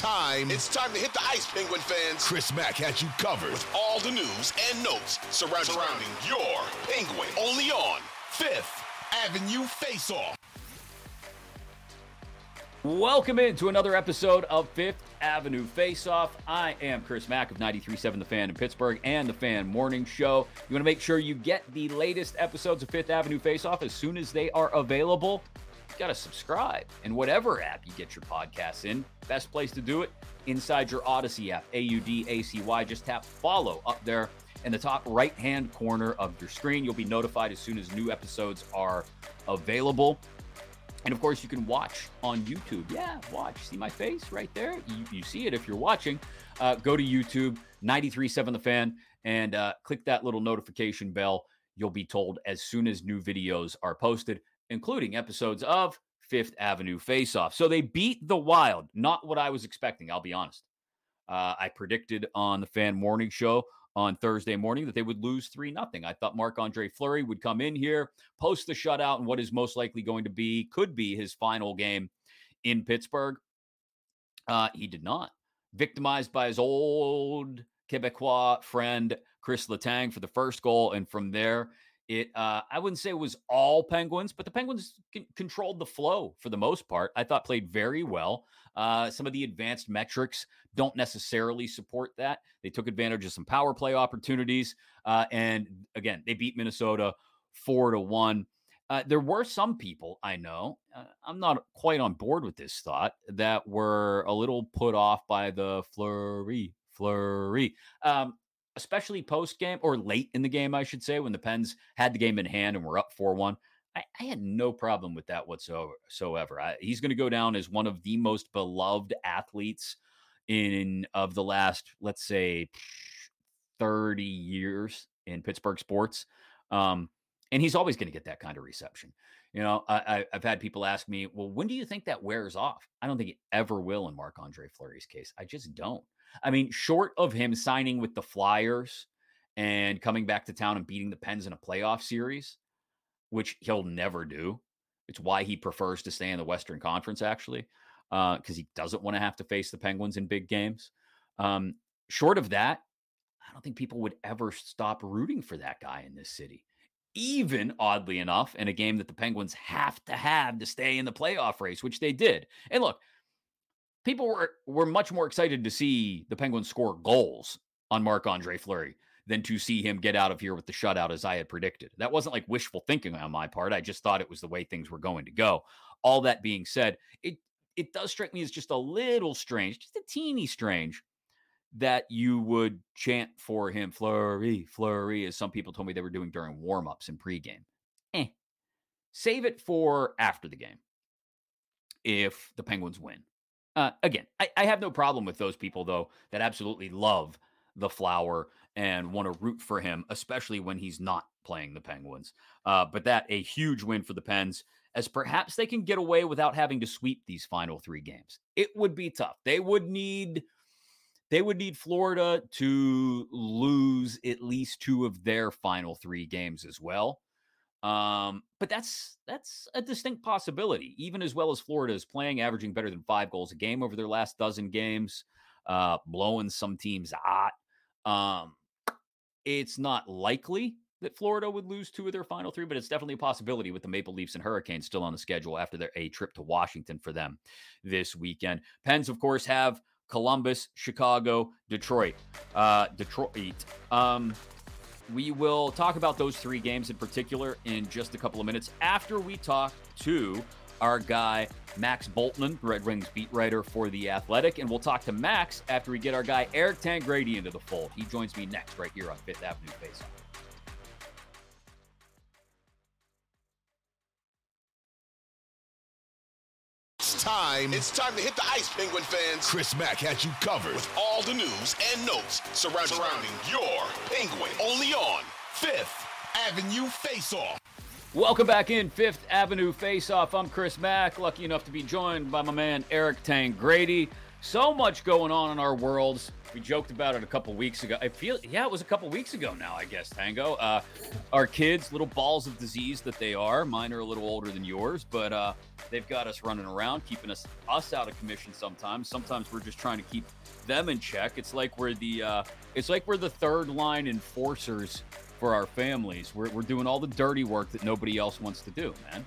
time. It's time to hit the ice, Penguin fans. Chris Mack has you covered with all the news and notes surrounding, surrounding your Penguin. Only on Fifth Avenue Face Off. Welcome into another episode of Fifth Avenue Face Off. I am Chris Mack of 93.7 The Fan in Pittsburgh and The Fan Morning Show. You want to make sure you get the latest episodes of Fifth Avenue Face Off as soon as they are available. Got to subscribe And whatever app you get your podcasts in. Best place to do it inside your Audacy app, A U D A C Y. Just tap follow up there in the top right hand corner of your screen. You'll be notified as soon as new episodes are available. And of course, you can watch on YouTube. Yeah, watch. See my face right there? You, you see it if you're watching. Uh, go to YouTube, 93.7 The Fan, and uh, click that little notification bell. You'll be told as soon as new videos are posted, including episodes of Fifth Avenue Face Off. So they beat the Wild. Not what I was expecting, I'll be honest. Uh, I predicted on the Fan Morning Show on Thursday morning that they would lose 3 0. I thought Marc Andre Fleury would come in here, post the shutout, and what is most likely going to be, could be his final game in Pittsburgh. Uh, he did not. Victimized by his old Quebecois friend, Chris Letang, for the first goal. And from there, it uh, I wouldn't say it was all Penguins, but the Penguins controlled the flow for the most part. I thought played very well. Uh, some of the advanced metrics don't necessarily support that. They took advantage of some power play opportunities, uh, and again, they beat Minnesota four to one. Uh, there were some people I know, uh, I'm not quite on board with this thought, that were a little put off by the Fleury, Fleury. Um, especially post game or late in the game, I should say, when the Pens had the game in hand and were up 4 1. I, I, had no problem with that whatsoever. I, he's going to go down as one of the most beloved athletes in of the last, let's say, 30 years in Pittsburgh sports. Um, and he's always going to get that kind of reception. You know, I, have had people ask me, well, when do you think that wears off? I don't think it ever will in Marc Andre Fleury's case. I just don't. I mean, short of him signing with the Flyers and coming back to town and beating the Pens in a playoff series, which he'll never do. It's why he prefers to stay in the Western Conference, actually, because uh, he doesn't want to have to face the Penguins in big games. Um, short of that, I don't think people would ever stop rooting for that guy in this city. Even oddly enough, in a game that the Penguins have to have to stay in the playoff race, which they did. And look, people were were much more excited to see the Penguins score goals on Marc Andre Fleury than to see him get out of here with the shutout as I had predicted. That wasn't like wishful thinking on my part. I just thought it was the way things were going to go. All that being said, it it does strike me as just a little strange, just a teeny strange that you would chant for him Fleury, Fleury, as some people told me they were doing during warm-ups and pregame. Eh. Save it for after the game if the Penguins win. Uh, again, I, I, have no problem with those people though that absolutely love the flower and want to root for him, especially when he's not playing the Penguins. Uh, but that a huge win for the Pens, as perhaps they can get away without having to sweep these final three games. It would be tough. They would need they would need Florida to lose at least two of their final three games as well. Um, but that's that's a distinct possibility, even as well as Florida is playing, averaging better than five goals a game over their last dozen games, uh, blowing some teams out. Um, it's not likely that Florida would lose two of their final three, but it's definitely a possibility with the Maple Leafs and Hurricanes still on the schedule after their a trip to Washington for them this weekend. Pens, of course, have Columbus, Chicago, Detroit. Uh, Detroit. Um, we will talk about those three games in particular in just a couple of minutes after we talk to our guy, Max Bultman, Red Wings beat writer for The Athletic. And we'll talk to Max after we get our guy, Eric Tangradi, into the fold. He joins me next right here on Fifth Avenue Face time. It's time to hit the ice, Penguin fans. Chris Mack has you covered with all the news and notes surrounding, surrounding your Penguin. Only on Fifth Avenue Face Off. Welcome back in Fifth Avenue Face Off. I'm Chris Mack, lucky enough to be joined by my man Eric Tangradi. So much going on in our worlds. We joked about it a couple weeks ago. I feel, yeah, it was a couple weeks ago now, I guess, Tango. Uh, our kids, little balls of disease that they are. Mine are a little older than yours, but uh, they've got us running around, keeping us us out of commission sometimes. Sometimes we're just trying to keep them in check. It's like we're the uh, it's like we're the third line enforcers for our families. We're, we're doing all the dirty work that nobody else wants to do, man.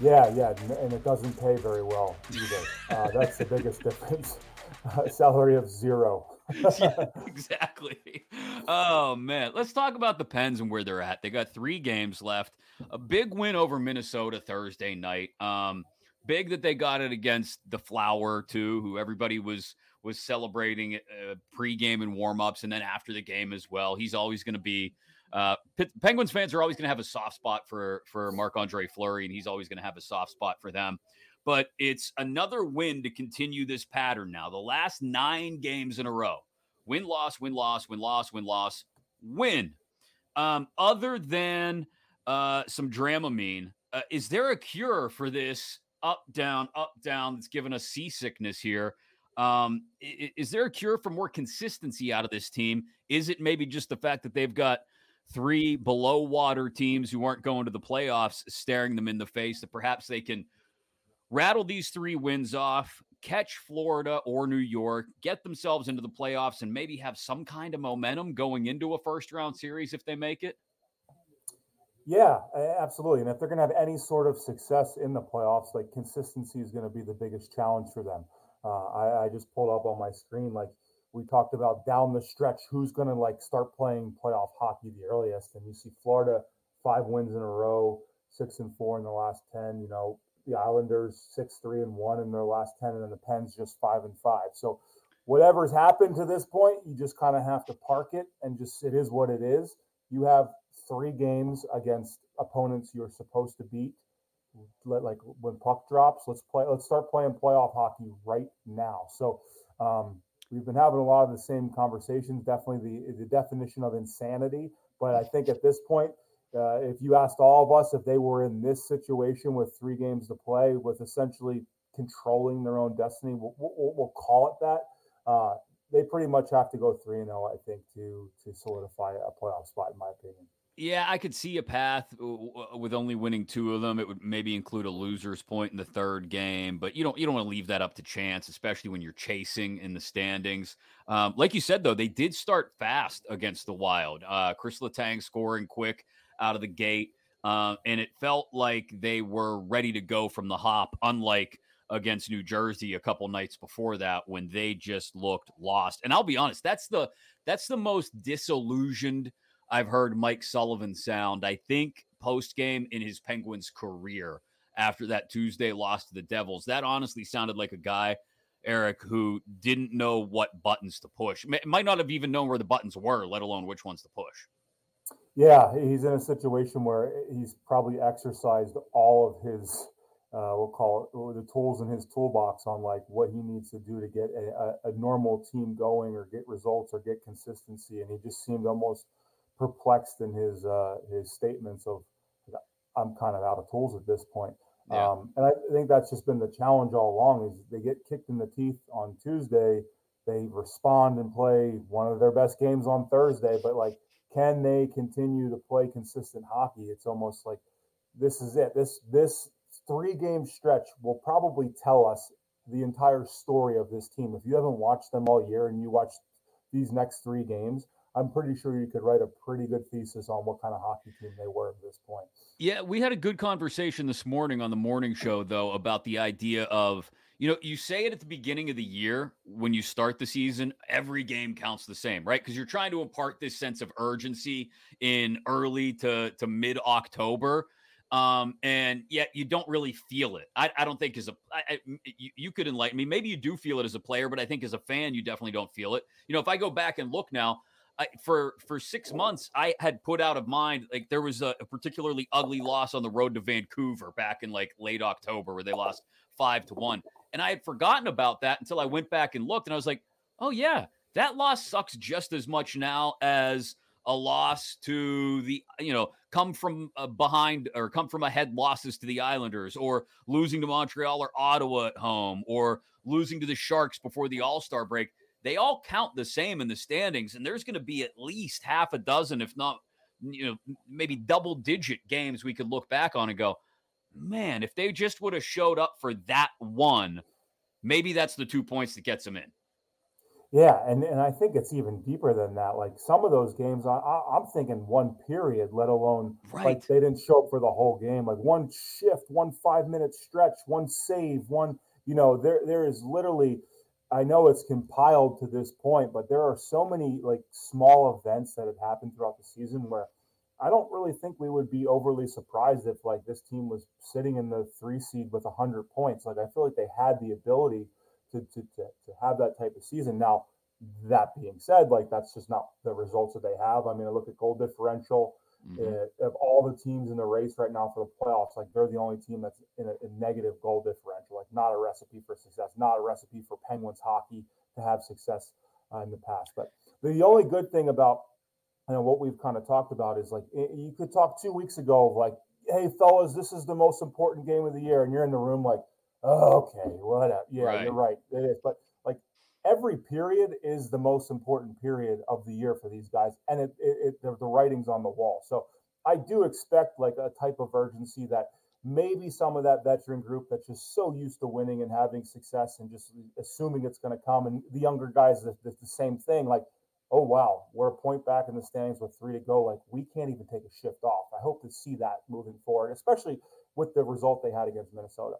Yeah, yeah, and it doesn't pay very well either. Uh, that's the biggest difference. Uh, salary of zero. yeah, exactly. Oh man, let's talk about the Pens and where they're at. They got three games left. A big win over Minnesota Thursday night. Um, big that they got it against the Flower too, who everybody was was celebrating uh, pregame and warmups, and then after the game as well. He's always going to be uh, Penguins fans are always going to have a soft spot for for Marc Andre Fleury, and he's always going to have a soft spot for them. But it's another win to continue this pattern now. The last nine games in a row win, loss, win, loss, win, loss, win, loss, win. Um, other than uh, some Dramamine, uh, is there a cure for this up, down, up, down that's given us seasickness here? Um, is, is there a cure for more consistency out of this team? Is it maybe just the fact that they've got three below water teams who aren't going to the playoffs staring them in the face that perhaps they can rattle these three wins off, catch Florida or New York, get themselves into the playoffs, and maybe have some kind of momentum going into a first round series if they make it? Yeah, absolutely. And if they're going to have any sort of success in the playoffs, like consistency is going to be the biggest challenge for them. Uh, I, I, just pulled up on my screen, like we talked about down the stretch, who's going to like start playing playoff hockey the earliest. And you see Florida five wins in a row, six and four in the last 10, you know, the Islanders six, three and one in their last 10, and then the Pens just five and five. So whatever's happened to this point, you just kind of have to park it and just, it is what it is. You have three games against opponents you're supposed to beat. Let, like when puck drops, let's play. Let's start playing playoff hockey right now. So um, we've been having a lot of the same conversations. Definitely the the definition of insanity. But I think at this point, uh, if you asked all of us if they were in this situation with three games to play, with essentially controlling their own destiny, we'll, we'll, we'll call it that. Uh, they pretty much have to go three and zero, oh, I think, to to solidify a playoff spot, in my opinion. Yeah, I could see a path with only winning two of them. It would maybe include a loser's point in the third game, but you don't you don't want to leave that up to chance, especially when you're chasing in the standings. Um, like you said, though, they did start fast against the Wild. Uh, Chris Letang scoring quick out of the gate, uh, and it felt like they were ready to go from the hop. Unlike against New Jersey a couple nights before that, when they just looked lost. And I'll be honest, that's the that's the most disillusioned I've heard Mike Sullivan sound, I think, post game in his Penguins career after that Tuesday loss to the Devils. That honestly sounded like a guy, Eric, who didn't know what buttons to push. Might not have even known where the buttons were, let alone which ones to push. Yeah, he's in a situation where he's probably exercised all of his, uh, we'll call it the tools in his toolbox on like what he needs to do to get a, a, normal team going or get results or get consistency. And he just seemed almost – perplexed in his uh, his statements of I'm kind of out of tools at this point. Yeah. Um, and I think that's just been the challenge all along is they get kicked in the teeth on Tuesday. They respond and play one of their best games on Thursday, but like, can they continue to play consistent hockey? It's almost like this is it. This this three game stretch will probably tell us the entire story of this team. If you haven't watched them all year and you watch these next three games, I'm pretty sure you could write a pretty good thesis on what kind of hockey team they were at this point. Yeah, we had a good conversation this morning on the morning show, though, about the idea of, you know, you say it at the beginning of the year when you start the season, every game counts the same, right? Because you're trying to impart this sense of urgency in early to, to mid October. Um, and yet you don't really feel it. I, I don't think as a I, I, you, you could enlighten me. Maybe you do feel it as a player, but I think as a fan, you definitely don't feel it. You know, if I go back and look now, I, for for six months, I had put out of mind like there was a, a, particularly ugly loss on the road to Vancouver back in like late October where they lost five to one, and I had forgotten about that until I went back and looked, and I was like, oh yeah, that loss sucks just as much now as a loss to the you know come from uh, behind or come from ahead losses to the Islanders or losing to Montreal or Ottawa at home or losing to the Sharks before the All-Star break. They all count the same in the standings and there's going to be at least half a dozen if not you know maybe double digit games we could look back on and go man if they just would have showed up for that one maybe that's the two points that gets them in yeah, and, and I think it's even deeper than that. Like some of those games, I, I, am thinking one period, let alone right. like they didn't show up for the whole game. Like one shift, one five minute stretch, one save, one. You know, there there is literally. I know it's compiled to this point, but there are so many like small events that have happened throughout the season where I don't really think we would be overly surprised if like this team was sitting in the three seed with hundred points. Like I feel like they had the ability to, to, to, to have that type of season. Now, that being said, like that's just not the results that they have. I mean, I look at goal differential mm-hmm. uh, of all the teams in the race right now for the playoffs. Like they're the only team that's in a, a, negative goal differential. Like not a recipe for success, not a recipe for Penguins hockey to have success uh, in the past. But the only good thing about you know what we've kind of talked about is like you could talk two weeks ago of like, hey fellas, this is the most important game of the year, and you're in the room like oh, okay, whatever. Yeah, right. you're right. It is. But like every period is the most important period of the year for these guys. And it, it, it the, writing's on the wall. So I do expect like a type of urgency that maybe some of that veteran group that's just so used to winning and having success and just assuming it's going to come. And the younger guys, the, the, the same thing. Like, oh, wow, we're a point back in the standings with three to go. Like, we can't even take a shift off. I hope to see that moving forward, especially with the result they had against Minnesota.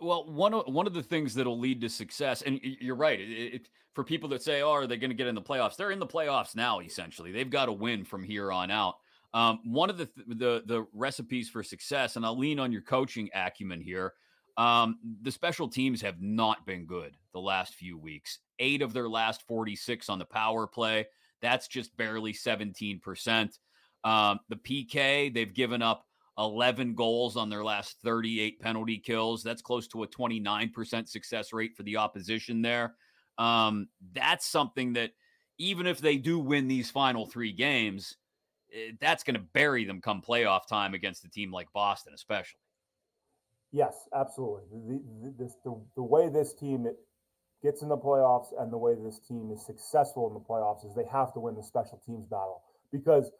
Well, one of one of the things that'll lead to success, and you're right. It, it, for people that say, "Oh, are they going to get in the playoffs?" They're in the playoffs now. Essentially, they've got to win from here on out. Um, one of the, the the recipes for success, and I'll lean on your coaching acumen here. Um, the special teams have not been good the last few weeks. Eight of their last 46 on the power play. That's just barely 17%. Um, the PK, they've given up 11 goals on their last 38 penalty kills. That's close to a 29% success rate for the opposition there. Um, that's something that even if they do win these final three games, eh, that's going to bury them come playoff time against a team like Boston, especially. Yes, absolutely. The, the, this, the, the way this team gets in the playoffs and the way this team is successful in the playoffs is they have to win the special teams battle because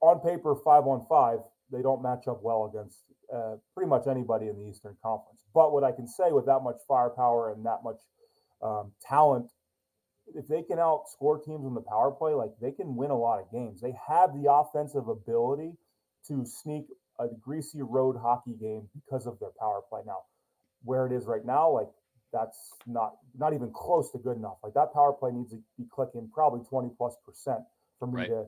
on paper, five on five, they don't match up well against uh, pretty much anybody in the Eastern Conference. But what I can say with that much firepower and that much um, talent, if they can outscore teams in the power play, like they can win a lot of games. They have the offensive ability to sneak a greasy road hockey game because of their power play. Now, where it is right now, like that's not not even close to good enough. Like that power play needs to be clicking probably 20 plus percent for me right. to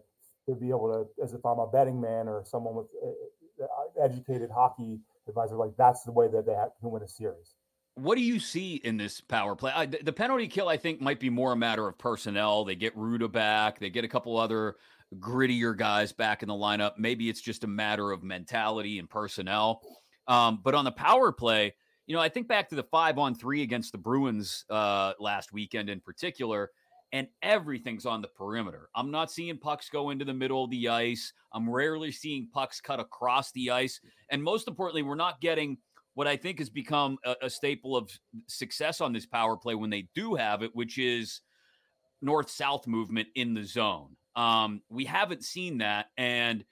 to be able to, as if I'm a betting man or someone with uh, uh, educated hockey advisor, like that's the way that they have to win a series. What do you see in this power play? I, the penalty kill, I think, might be more a matter of personnel. They get Ruda back. They get a couple other grittier guys back in the lineup. Maybe it's just a matter of mentality and personnel. Um, but on the power play, you know, I think back to the five on three against the Bruins uh, last weekend in particular and everything's on the perimeter. I'm not seeing pucks go into the middle of the ice. I'm rarely seeing pucks cut across the ice. And most importantly, we're not getting what I think has become a, a staple of success on this power play when they do have it, which is north south movement in the zone. Um, we haven't seen that. And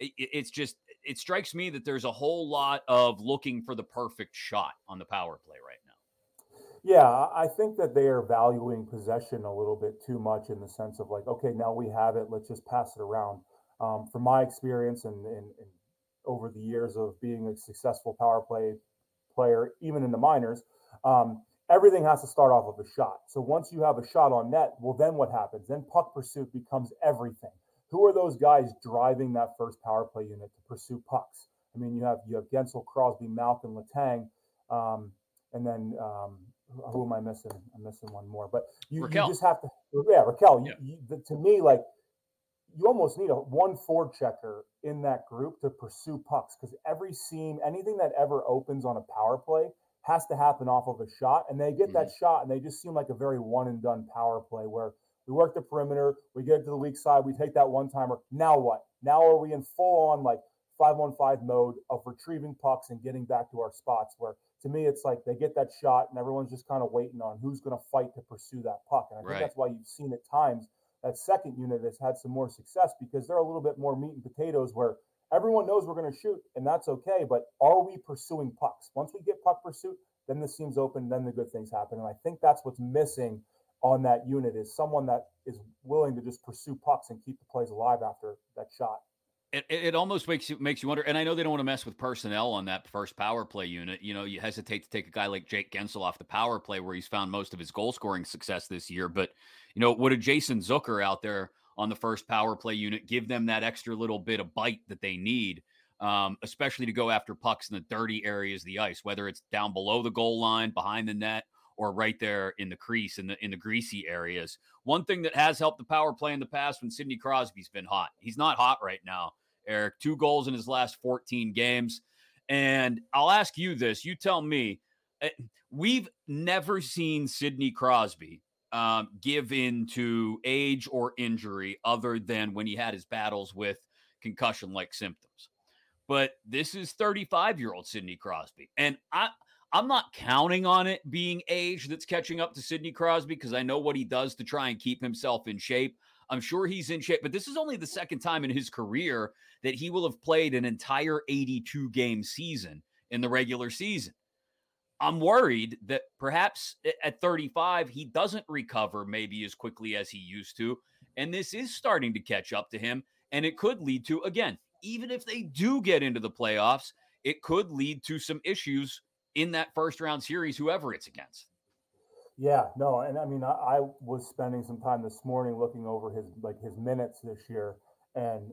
it, it's just, it strikes me that there's a whole lot of looking for the perfect shot on the power play right now. Yeah, I think that they are valuing possession a little bit too much in the sense of like, okay, now we have it, let's just pass it around. Um, from my experience and, and, and, over the years of being a successful power play player, even in the minors, um, everything has to start off with a shot. So once you have a shot on net, well, then what happens? Then puck pursuit becomes everything. Who are those guys driving that first power play unit to pursue pucks? I mean, you have you have Guentzel, Crosby, Malkin, Letang, um, and then um, who am I missing? I'm missing one more, but you, you just have to, yeah, Rakell. Yeah. You, you, to me, like you almost need a one forward checker in that group to pursue pucks because every seam, anything that ever opens on a power play has to happen off of a shot, and they get mm-hmm. that shot, and they just seem like a very one and done power play where We work the perimeter. We get to the weak side. We take that one timer. Now what? Now are we in full on like five on five mode of retrieving pucks and getting back to our spots where to me it's like they get that shot and everyone's just kind of waiting on who's going to fight to pursue that puck. And I think right. that's why you've seen at times that second unit has had some more success because they're a little bit more meat and potatoes where everyone knows we're going to shoot and that's okay. But are we pursuing pucks? Once we get puck pursuit, then the seam's open, then the good things happen. And I think that's what's missing on that unit is someone that is willing to just pursue pucks and keep the plays alive after that shot. It, it almost makes you makes you wonder, and I know they don't want to mess with personnel on that first power play unit. You know, you hesitate to take a guy like Jake Guentzel off the power play where he's found most of his goal scoring success this year. But you know, would a Jason Zucker out there on the first power play unit give them that extra little bit of bite that they need, um, especially to go after pucks in the dirty areas of the ice, whether it's down below the goal line, behind the net, or right there in the crease in the in the greasy areas. One thing that has helped the power play in the past when Sidney Crosby's been hot. He's not hot right now Eric. Two goals in his last 14 games. And I'll ask you this you tell me, eh, we've never seen Sidney Crosby um, give in to age or injury other than when he had his battles with concussion like symptoms. But this is 35 year old Sidney Crosby. And I, I'm not counting on it being age that's catching up to Sidney Crosby because I know what he does to try and keep himself in shape. I'm sure he's in shape, but this is only the second time in his career that he will have played an entire 82 game season in the regular season. I'm worried that perhaps at 35, he doesn't recover maybe as quickly as he used to. And this is starting to catch up to him. And it could lead to, again, even if they do get into the playoffs, it could lead to some issues in that first round series, whoever it's against. Yeah, no, and I mean, I, I, was spending some time this morning looking over his like his minutes this year, and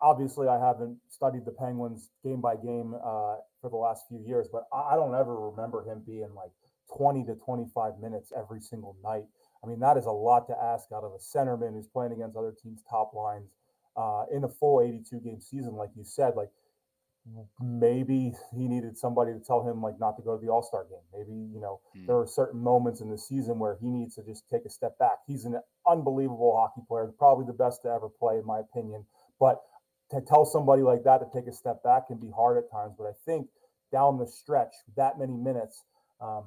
obviously, I haven't studied the Penguins game by game uh, for the last few years, but I, don't ever remember him being like 20 to 25 minutes every single night. I mean, that is a lot to ask out of a centerman who's playing against other teams' top lines uh, in a full 82 game season, like you said. Like maybe he needed somebody to tell him like not to go to the all-star game. Maybe you know mm. there are certain moments in the season where he needs to just take a step back. He's an unbelievable hockey player probably the best to ever play in my opinion. But to tell somebody like that to take a step back can be hard at times. But i think down the stretch that many minutes um,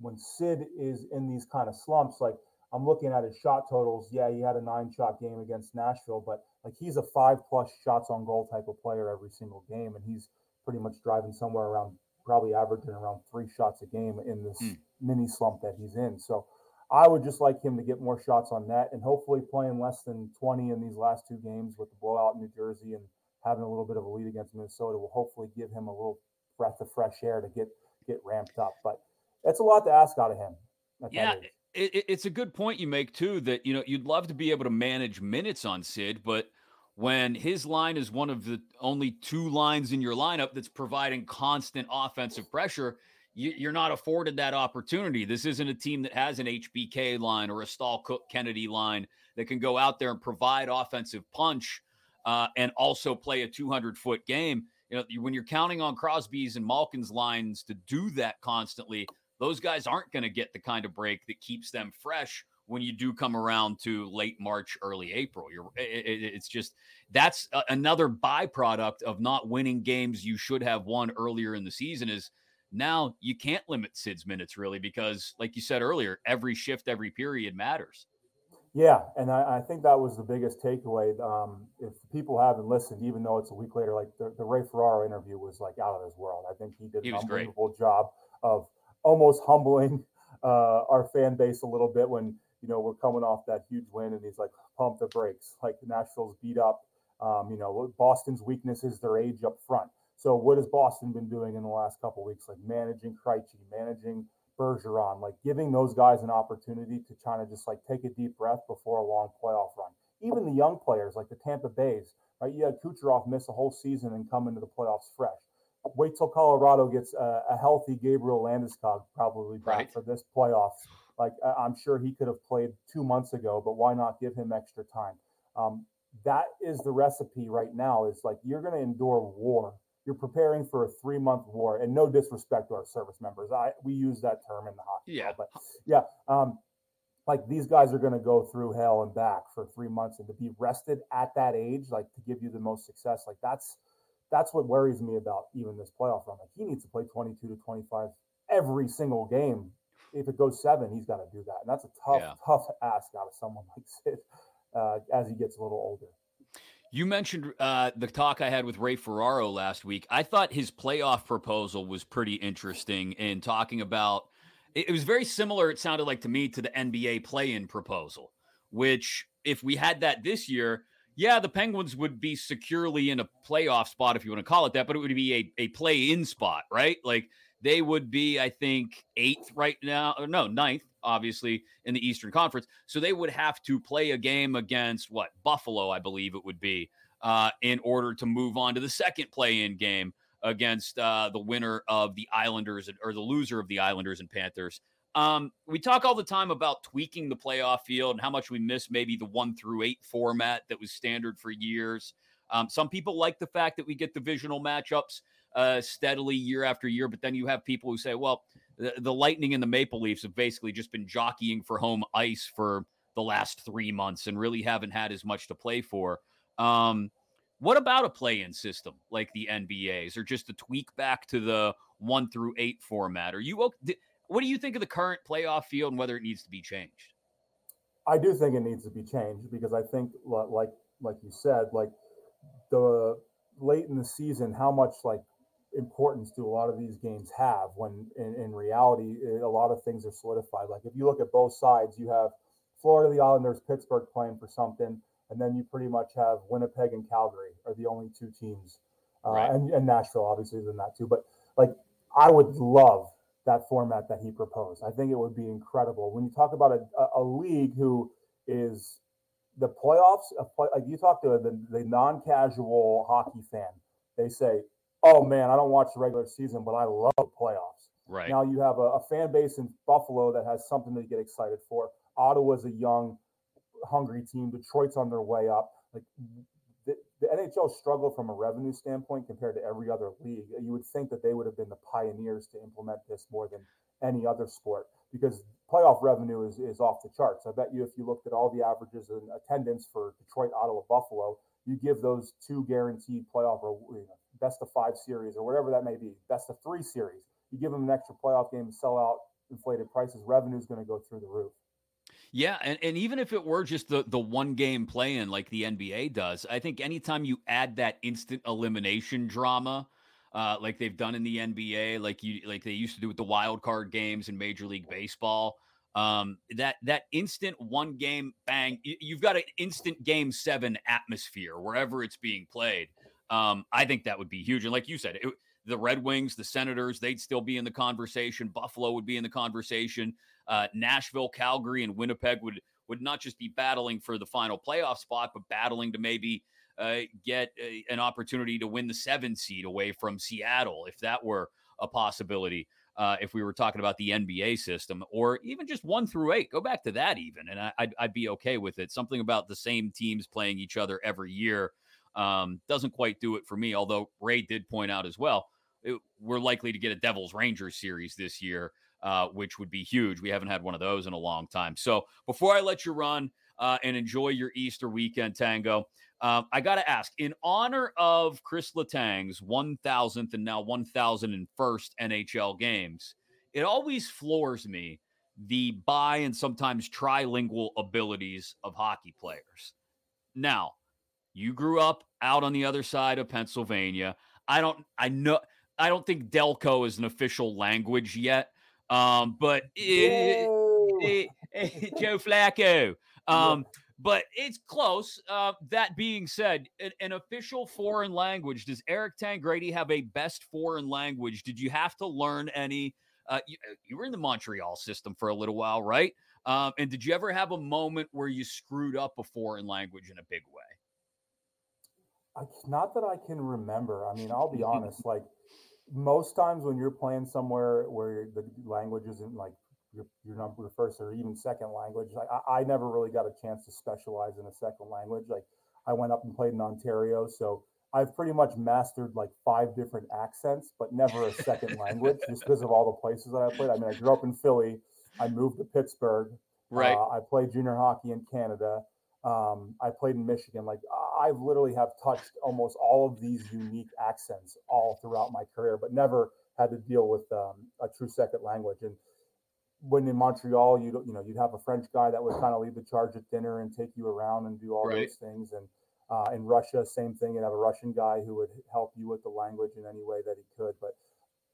when sid is in these kind of slumps like i'm looking at his shot totals. Yeah he had a nine shot game against nashville but like he's a five plus shots on goal type of player every single game, and he's pretty much driving somewhere around probably averaging around three shots a game in this mm. mini slump that he's in. So I would just like him to get more shots on net and hopefully playing less than 20 in these last two games with the blowout in New Jersey and having a little bit of a lead against Minnesota will hopefully give him a little breath of fresh air to get get ramped up. But it's a lot to ask out of him. Yeah, it, it's a good point you make too. That you know you'd love to be able to manage minutes on Sid, but when his line is one of the only two lines in your lineup that's providing constant offensive pressure, you, are not afforded that opportunity. This isn't a team that has an HBK line or a Staal Cooke Kennedy line that can go out there and provide offensive punch uh, and also play a 200 foot game. You know, when you're counting on Crosby's and Malkin's lines to do that constantly, those guys aren't going to get the kind of break that keeps them fresh when you do come around to late March, early April. You're it, it, it's just that's a, another byproduct of not winning games you should have won earlier in the season is now you can't limit Sid's minutes really because like you said earlier, every shift, every period matters. Yeah, and I, I think that was the biggest takeaway. Um, if people haven't listened, even though it's a week later, like the, the Ray Ferraro interview was like out of this world. I think he did he an unbelievable great. job of almost humbling uh, our fan base a little bit when you know we're coming off that huge win, and he's like, "Pump the brakes!" Like the Nashville's beat up. Um, you know, Boston's weakness is their age up front. So what has Boston been doing in the last couple weeks? Like managing Krejci, managing Bergeron, like giving those guys an opportunity to kind of just like take a deep breath before a long playoff run. Even the young players like the Tampa Bays, right? You had Kucherov miss a whole season and come into the playoffs fresh wait till Colorado gets a, a healthy Gabriel Landeskog probably back right. for this playoffs. Like I'm sure he could have played two months ago, but why not give him extra time? Um, that is the recipe right now. Is like you're going to endure war. You're preparing for a three month war, and no disrespect to our service members. I we use that term in the hockey. Yeah, but yeah. Um, like these guys are going to go through hell and back for three months and to be rested at that age like to give you the most success like that's that's what worries me about even this playoff run like he needs to play 22 to 25 every single game if it goes seven he's got to do that and that's a tough yeah. tough ask out of someone like sid uh, as he gets a little older you mentioned uh, the talk I had with Ray Ferraro last week. I thought his playoff proposal was pretty interesting in talking about it was very similar, it sounded like to me, to the NBA play in proposal, which, if we had that this year, yeah, the Penguins would be securely in a playoff spot, if you want to call it that, but it would be a, a play in spot, right? Like they would be, I think, eighth right now, or no, ninth, obviously, in the Eastern Conference. So they would have to play a game against what? Buffalo, I believe it would be, uh, in order to move on to the second play in game against uh, the winner of the Islanders or the loser of the Islanders and Panthers. Um, we talk all the time about tweaking the playoff field and how much we miss maybe the one through eight format that was standard for years. Um, some people like the fact that we get divisional matchups uh, steadily year after year, but then you have people who say, well, the, the Lightning and the Maple Leafs have basically just been jockeying for home ice for the last three months and really haven't had as much to play for. Um, what about a play-in system like the NBA's, or just a tweak back to the one through eight format? Are you what do you think of the current playoff field and whether it needs to be changed? I do think it needs to be changed because I think, like like you said, like the late in the season, how much like importance do a lot of these games have when in, in reality a lot of things are solidified like if you look at both sides you have florida the islanders pittsburgh playing for something and then you pretty much have Winnipeg and Calgary are the only two teams, uh, right. and, and Nashville obviously than that too. But like, I would love that format that he proposed. I think it would be incredible. When you talk about a, a, a league who is the playoffs, like you talk to the, the non-casual hockey fan, they say, "Oh man, I don't watch the regular season, but I love playoffs." Right now, you have a, a fan base in Buffalo that has something to get excited for. Ottawa's a young hungry team. Detroit's on their way up. Like the, the NHL struggled from a revenue standpoint compared to every other league. You would think that they would have been the pioneers to implement this more than any other sport because playoff revenue is, is off the charts. I bet you if you looked at all the averages and attendance for Detroit, Ottawa, Buffalo, you give those two guaranteed playoff you know, best of five series or whatever that may be, best of three series. You give them an extra playoff game, sell out inflated prices, revenue is going to go through the roof. Yeah, and, and even if it were just the the one game play in like the NBA does, I think anytime you add that instant elimination drama, uh, like they've done in the NBA, like you like they used to do with the wild card games in Major League Baseball, um, that that instant one game bang, you've got an instant game seven atmosphere wherever it's being played. Um, I think that would be huge. And like you said, it, the Red Wings, the Senators, they'd still be in the conversation. Buffalo would be in the conversation. Uh, Nashville, Calgary, and Winnipeg would would not just be battling for the final playoff spot, but battling to maybe uh, get a, an opportunity to win the seven seed away from Seattle, if that were a possibility. Uh, if we were talking about the NBA system, or even just one through eight, go back to that even, and I, would I'd be okay with it. Something about the same teams playing each other every year um, doesn't quite do it for me. Although Ray did point out as well, it, we're likely to get a Devils Rangers series this year uh, which would be huge. We haven't had one of those in a long time. So before I let you run uh, and enjoy your Easter weekend tango, um, I got to ask in honor of Chris Letang's 1000th and now 1001st NHL games, it always floors me the bi and sometimes trilingual abilities of hockey players. Now, you grew up out on the other side of Pennsylvania. I don't, I know, I don't think Delco is an official language yet. Um, but it, it, it, Joe Flacco. Um, yeah. But it's close. Uh, that being said, an, an, official foreign language. Does Eric Tangradi have a best foreign language? Did you have to learn any? Uh, you, uh, you, were in the Montreal system for a little while, right? Um, and did you ever have a moment where you screwed up a foreign language in a big way? I, not that I can remember. I mean, I'll be honest. Like most times when you're playing somewhere where the language isn't like your, your number the first or even second language like I, I never really got a chance to specialize in a second language like i went up and played in ontario so i've pretty much mastered like five different accents but never a second language just because of all the places that i played i mean i grew up in philly i moved to pittsburgh Right. Uh, I played junior hockey in Canada. Um, I played in Michigan. Like I literally have touched almost all of these unique accents all throughout my career, but never had to deal with um, a true second language. And when in Montreal, you you know you'd have a French guy that would kind of lead the charge at dinner and take you around and do all right. those things. And uh, in Russia, same thing. You'd have a Russian guy who would help you with the language in any way that he could. But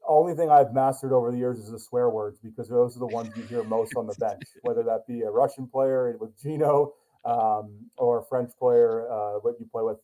the only thing I've mastered over the years is the swear words because those are the ones you hear most on the bench, whether that be a Russian player with Gino um, or a French player. Uh, what you play with,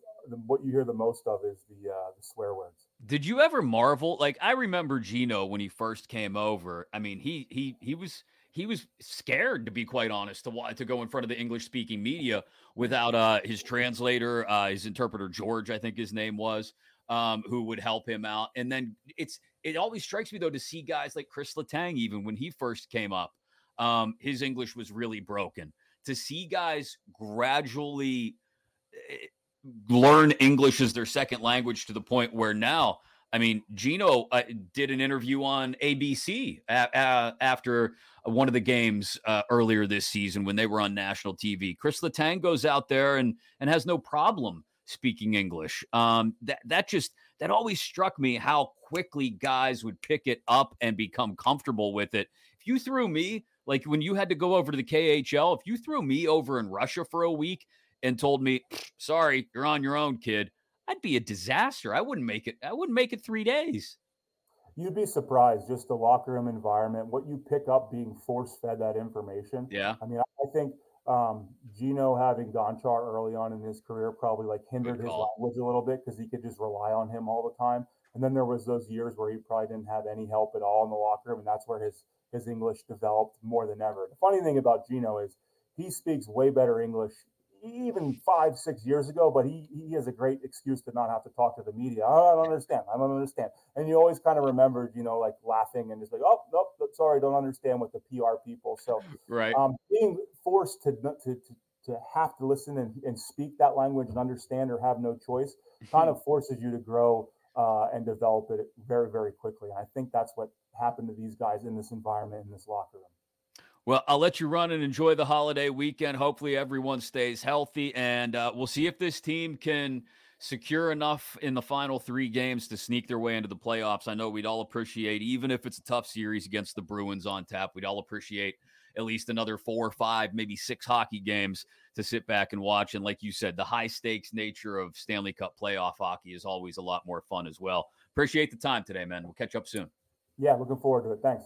what you hear the most of is the uh, the swear words. Did you ever marvel? Like I remember Gino when he first came over. I mean, he he he was he was scared to be quite honest to to go in front of the English speaking media without uh, his translator, uh, his interpreter George, I think his name was, um, who would help him out. And then it's it always strikes me though to see guys like Chris Letang, even when he first came up, um, his English was really broken. To see guys gradually eh, learn English as their second language to the point where now, I mean, Gino uh, did an interview on ABC a- a- after one of the games uh, earlier this season when they were on national TV. Chris Letang goes out there and and has no problem speaking English. Um, that that just that always struck me how quickly guys would pick it up and become comfortable with it. If you threw me like when you had to go over to the KHL, if you threw me over in Russia for a week and told me, "Sorry, you're on your own, kid," I'd be a disaster. I wouldn't make it. I wouldn't make it three days. You'd be surprised just the locker room environment, what you pick up being force fed that information. Yeah. I mean, I think um, Gino having Gonchar early on in his career probably like hindered his language a little bit because he could just rely on him all the time. And then there was those years where he probably didn't have any help at all in the locker room, and that's where his his English developed more than ever. The funny thing about Gino is he speaks way better English even five, six years ago, but he he has a great excuse to not have to talk to the media. I don't understand. I don't understand. And you always kind of remembered, you know, like laughing and just like, oh, nope, sorry, don't understand what the PR people. So, right, um, being forced to to to, to have to listen and, and speak that language and understand or have no choice kind of forces you to grow uh, and develop it very, very quickly. And I think that's what happened to these guys in this environment in this locker room. Well, I'll let you run and enjoy the holiday weekend. Hopefully, everyone stays healthy, and uh, we'll see if this team can secure enough in the final three games to sneak their way into the playoffs. I know we'd all appreciate, even if it's a tough series against the Bruins on tap, we'd all appreciate at least another four or five, maybe six hockey games to sit back and watch. And like you said, the high stakes nature of Stanley Cup playoff hockey is always a lot more fun as well. Appreciate the time today, man. We'll catch up soon. Yeah, looking forward to it. Thanks.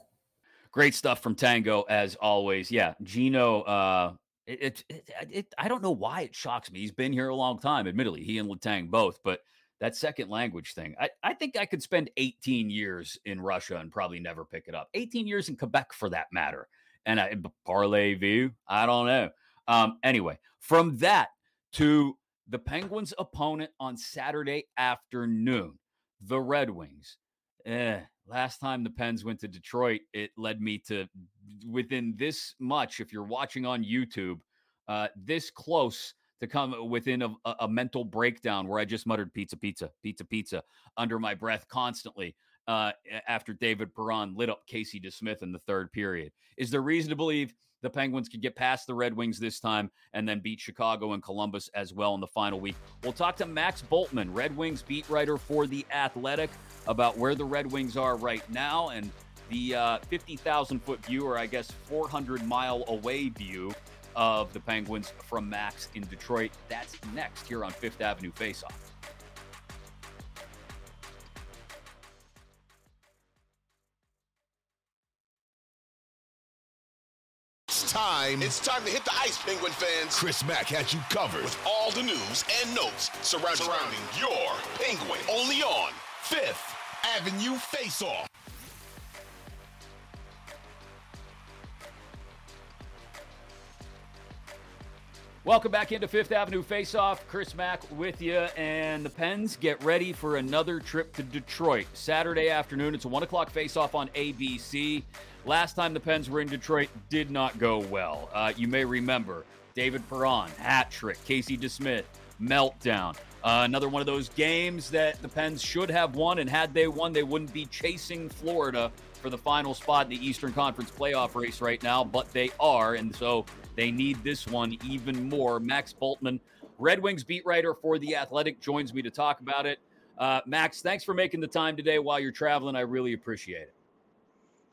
Great stuff from Tango as always. Yeah, Gino. Uh, it, it, it, it, I don't know why it shocks me. He's been here a long time, admittedly, he and Letang both, but that second language thing, I, I think I could spend 18 years in Russia and probably never pick it up. 18 years in Quebec, for that matter. And I parlez-vous, I don't know. Um, anyway, from that to the Penguins' opponent on Saturday afternoon, the Red Wings. Eh, last time the Pens went to Detroit, it led me to within this much. If you're watching on YouTube, uh, this close to come within a, a, mental breakdown where I just muttered pizza, pizza, pizza, pizza under my breath constantly uh, after David Perron lit up Casey DeSmith in the third period. Is there reason to believe the Penguins could get past the Red Wings this time and then beat Chicago and Columbus as well in the final week. We'll talk to Max Bultman, Red Wings beat writer for The Athletic, about where the Red Wings are right now and the uh, 50,000 foot view, or I guess 400 mile away view of the Penguins from Max in Detroit. That's next here on Fifth Avenue Faceoff. Time. It's time to hit the ice, Penguin fans. Chris Mack has you covered with all the news and notes surrounding, surrounding your Penguin. Only on Fifth Avenue Face-Off. Welcome back into Fifth Avenue Face Off. Chris Mack with you, and the Pens get ready for another trip to Detroit. Saturday afternoon, it's a 1 o'clock face off on ABC. Last time the Pens were in Detroit did not go well. Uh, you may remember David Perron, hat trick, Casey DeSmith, meltdown. Uh, another one of those games that the Pens should have won, and had they won, they wouldn't be chasing Florida for the final spot in the Eastern Conference playoff race right now, but they are, and so they need this one even more. Max Bultman, Red Wings beat writer for The Athletic, joins me to talk about it. Uh, Max, thanks for making the time today while you're traveling. I really appreciate it.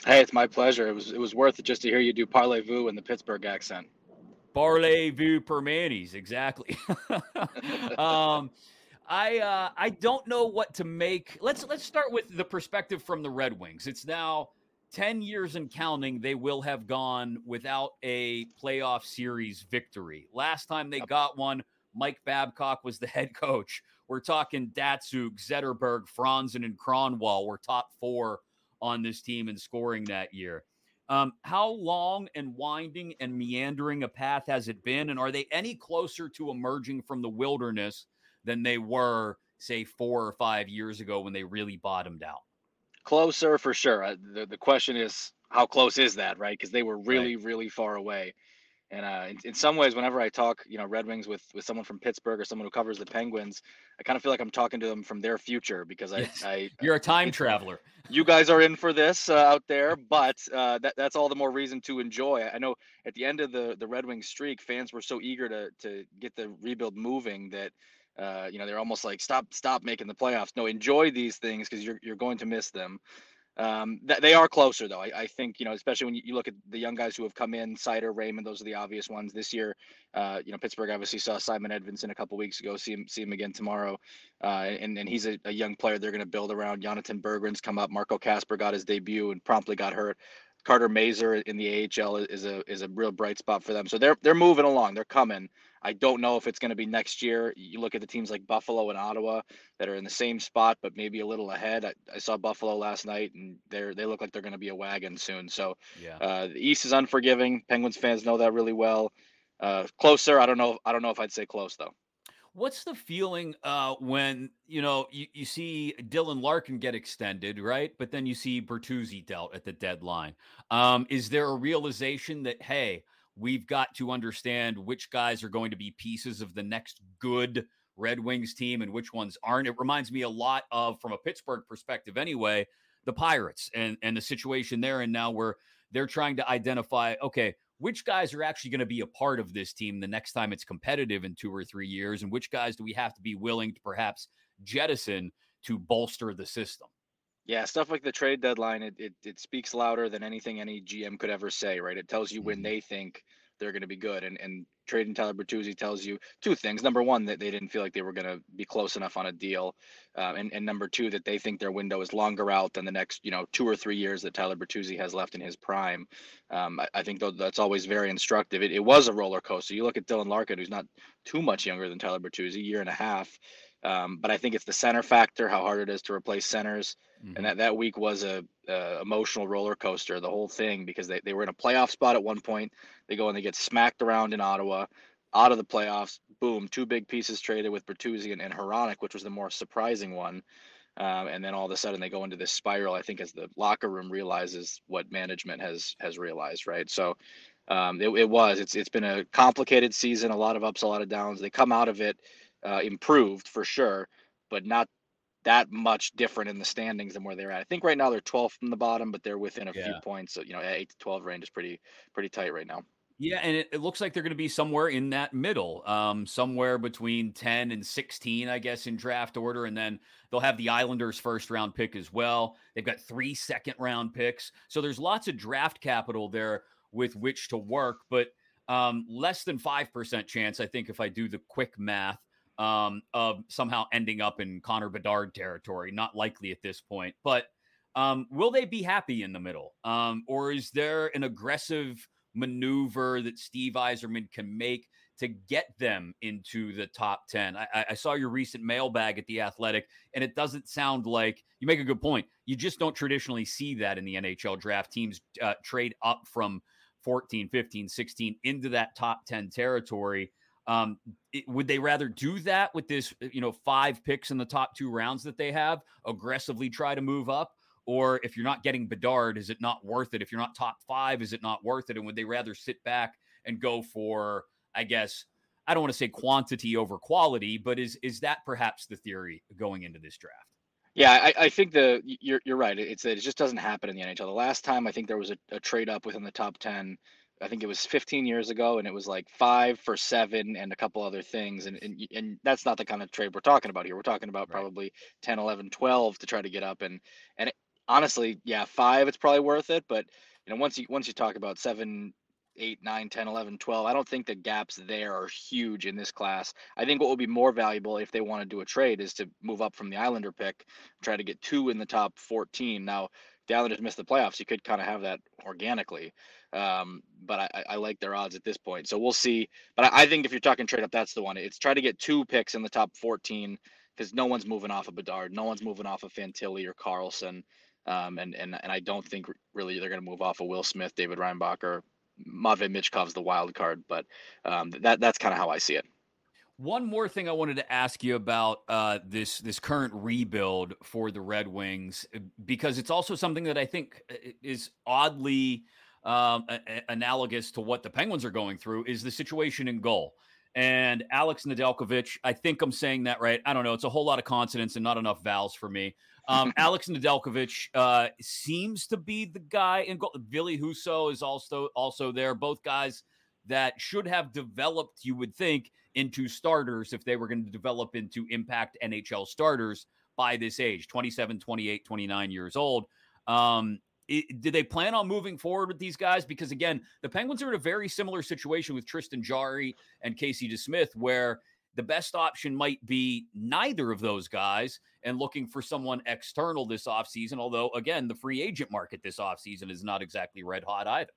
Hey, it's my pleasure. It was it was worth it just to hear you do parlez-vous in the Pittsburgh accent. Parlez-vous per manis, exactly. um, I uh, I don't know what to make. Let's let's start with the perspective from the Red Wings. It's now 10 years and counting they will have gone without a playoff series victory. Last time they got one, Mike Babcock was the head coach. We're talking Datsyuk, Zetterberg, Franzen, and Kronwall were top four on this team in scoring that year. Um, how long and winding and meandering a path has it been? And are they any closer to emerging from the wilderness than they were, say, four or five years ago when they really bottomed out? Closer for sure. The, the question is, how close is that, right? Because they were really, right. really far away. And uh, in, in some ways, whenever I talk, you know, Red Wings with with someone from Pittsburgh or someone who covers the Penguins, I kind of feel like I'm talking to them from their future because I, yes. I you're a time traveler. You guys are in for this uh, out there, but uh, that that's all the more reason to enjoy. I know at the end of the the Red Wings streak, fans were so eager to to get the rebuild moving that uh, you know, they're almost like stop, stop making the playoffs. No, enjoy these things because you're you're going to miss them. Um, th- they are closer though. I, I, think you know, especially when you, look at the young guys who have come in, Seider, Raymond. Those are the obvious ones this year. Uh, you know, Pittsburgh obviously saw Simon Edvinsson a couple weeks ago. See him, see him again tomorrow. Uh, and and he's a, a young player they're going to build around. Jonathan Berggren's come up. Marco Kasper got his debut and promptly got hurt. Carter Mazur in the AHL is a is a real bright spot for them. So they're they're moving along. They're coming. I don't know if it's going to be next year. You look at the teams like Buffalo and Ottawa that are in the same spot, but maybe a little ahead. I, I saw Buffalo last night, and they're they look like they're going to be a wagon soon. So yeah, uh, the East is unforgiving. Penguins fans know that really well. Uh, closer, I don't know. I don't know if I'd say close though. What's the feeling uh, when you know you, you see Dylan Larkin get extended, right? But then you see Bertuzzi dealt at the deadline. Um, is there a realization that hey, we've got to understand which guys are going to be pieces of the next good Red Wings team and which ones aren't. It reminds me a lot of, from a Pittsburgh perspective anyway, the Pirates and, and the situation there and now where they're trying to identify, okay, which guys are actually going to be a part of this team the next time it's competitive in two or three years, and which guys do we have to be willing to perhaps jettison to bolster the system? Yeah, stuff like the trade deadline, it, it, it speaks louder than anything any GM could ever say, right? It tells you when mm-hmm. they think they're going to be good. And, and trading Tyler Bertuzzi tells you two things. Number one, that they didn't feel like they were going to be close enough on a deal. Uh, and, and number two, that they think their window is longer out than the next, you know, two or three years that Tyler Bertuzzi has left in his prime. Um, I, I, think though that's always very instructive. It, it was a roller coaster. You look at Dylan Larkin, who's not too much younger than Tyler Bertuzzi, a year and a half. Um, but I think it's the center factor, how hard it is to replace centers. Mm-hmm. And that, that week was a, a, emotional roller coaster, the whole thing, because they, they were in a playoff spot at one point. They go and they get smacked around in Ottawa, out of the playoffs. Boom, two big pieces traded with Bertuzzi and, and which was the more surprising one. Um, and then all of a sudden they go into this spiral. I think as the locker room realizes what management has has realized, right? So um, it, it was. It's it's been a complicated season, a lot of ups, a lot of downs. They come out of it uh, improved for sure, but not that much different in the standings than where they're at. I think right now they're 12th from the bottom, but they're within a yeah. few points. So, you know, eight to 12 range is pretty, pretty tight right now. Yeah, and it, it looks like they're going to be somewhere in that middle, um, somewhere between 10 and 16, I guess, in draft order. And then they'll have the Islanders' first round pick as well. They've got three second round picks. So there's lots of draft capital there with which to work, but um, less than 5% chance, I think, if I do the quick math um, of somehow ending up in Connor Bedard territory. Not likely at this point, but um, will they be happy in the middle? Um, or is there an aggressive maneuver that Steve Yzerman can make to get them into the top 10? I, I saw your recent mailbag at the Athletic, and it doesn't sound like you make a good point. You just don't traditionally see that in the NHL draft. Teams uh, trade up from 14, 15, 16 into that top 10 territory. Um, it, would they rather do that with this, uh, you know, five picks in the top two rounds that they have, aggressively try to move up? Or if you're not getting Bedard, is it not worth it? If you're not top five, is it not worth it? And would they rather sit back and go for, I guess, I don't want to say quantity over quality, but is is that perhaps the theory going into this draft? Yeah, I, I think the you're you're right. It's it just doesn't happen in the NHL. The last time I think there was a, a trade up within the top ten, I think it was 15 years ago, and it was like five for seven and a couple other things, and and, and that's not the kind of trade we're talking about here. We're talking about right. probably 10, 11, 12 to try to get up, and and it, honestly, yeah, five it's probably worth it, but you know once you once you talk about seven 8, 9, 10, 11, 12. I don't think the gaps there are huge in this class. I think what would be more valuable if they want to do a trade is to move up from the Islander pick, try to get two in the top 14. Now, Islanders missed the playoffs. You could kind of have that organically. Um, but I, I, like their odds at this point. So we'll see. But I, I, think if you're talking trade up, that's the one. It's try to get two picks in the top 14 because no one's moving off of Bedard. No one's moving off of Fantilli or Carlsson, Um, and, and, and I don't think really they're going to move off of Will Smith, David Reinbacher, Matvei Michkov's the wild card, but um, that that's kind of how I see it. One more thing I wanted to ask you about uh, this this current rebuild for the Red Wings uh, because it's also something that I think uh, is oddly um, a- analogous to what the Penguins are going through is the situation in goal. And Alex Nedeljkovic, I think I'm saying that right. I don't know. It's a whole lot of consonants and not enough vowels for me. Um, Alex Nedeljkovic uh, seems to be the guy in goal. Ville Husso is also also there. Both guys that should have developed, you would think, into starters if they were going to develop into impact NHL starters by this age 27, 28, 29 years old. Um, it, did they plan on moving forward with these guys? Because again, the Penguins are in a very similar situation with Tristan Jarry and Casey DeSmith, where the best option might be neither of those guys and looking for someone external this offseason. Although, again, the free agent market this offseason is not exactly red hot either.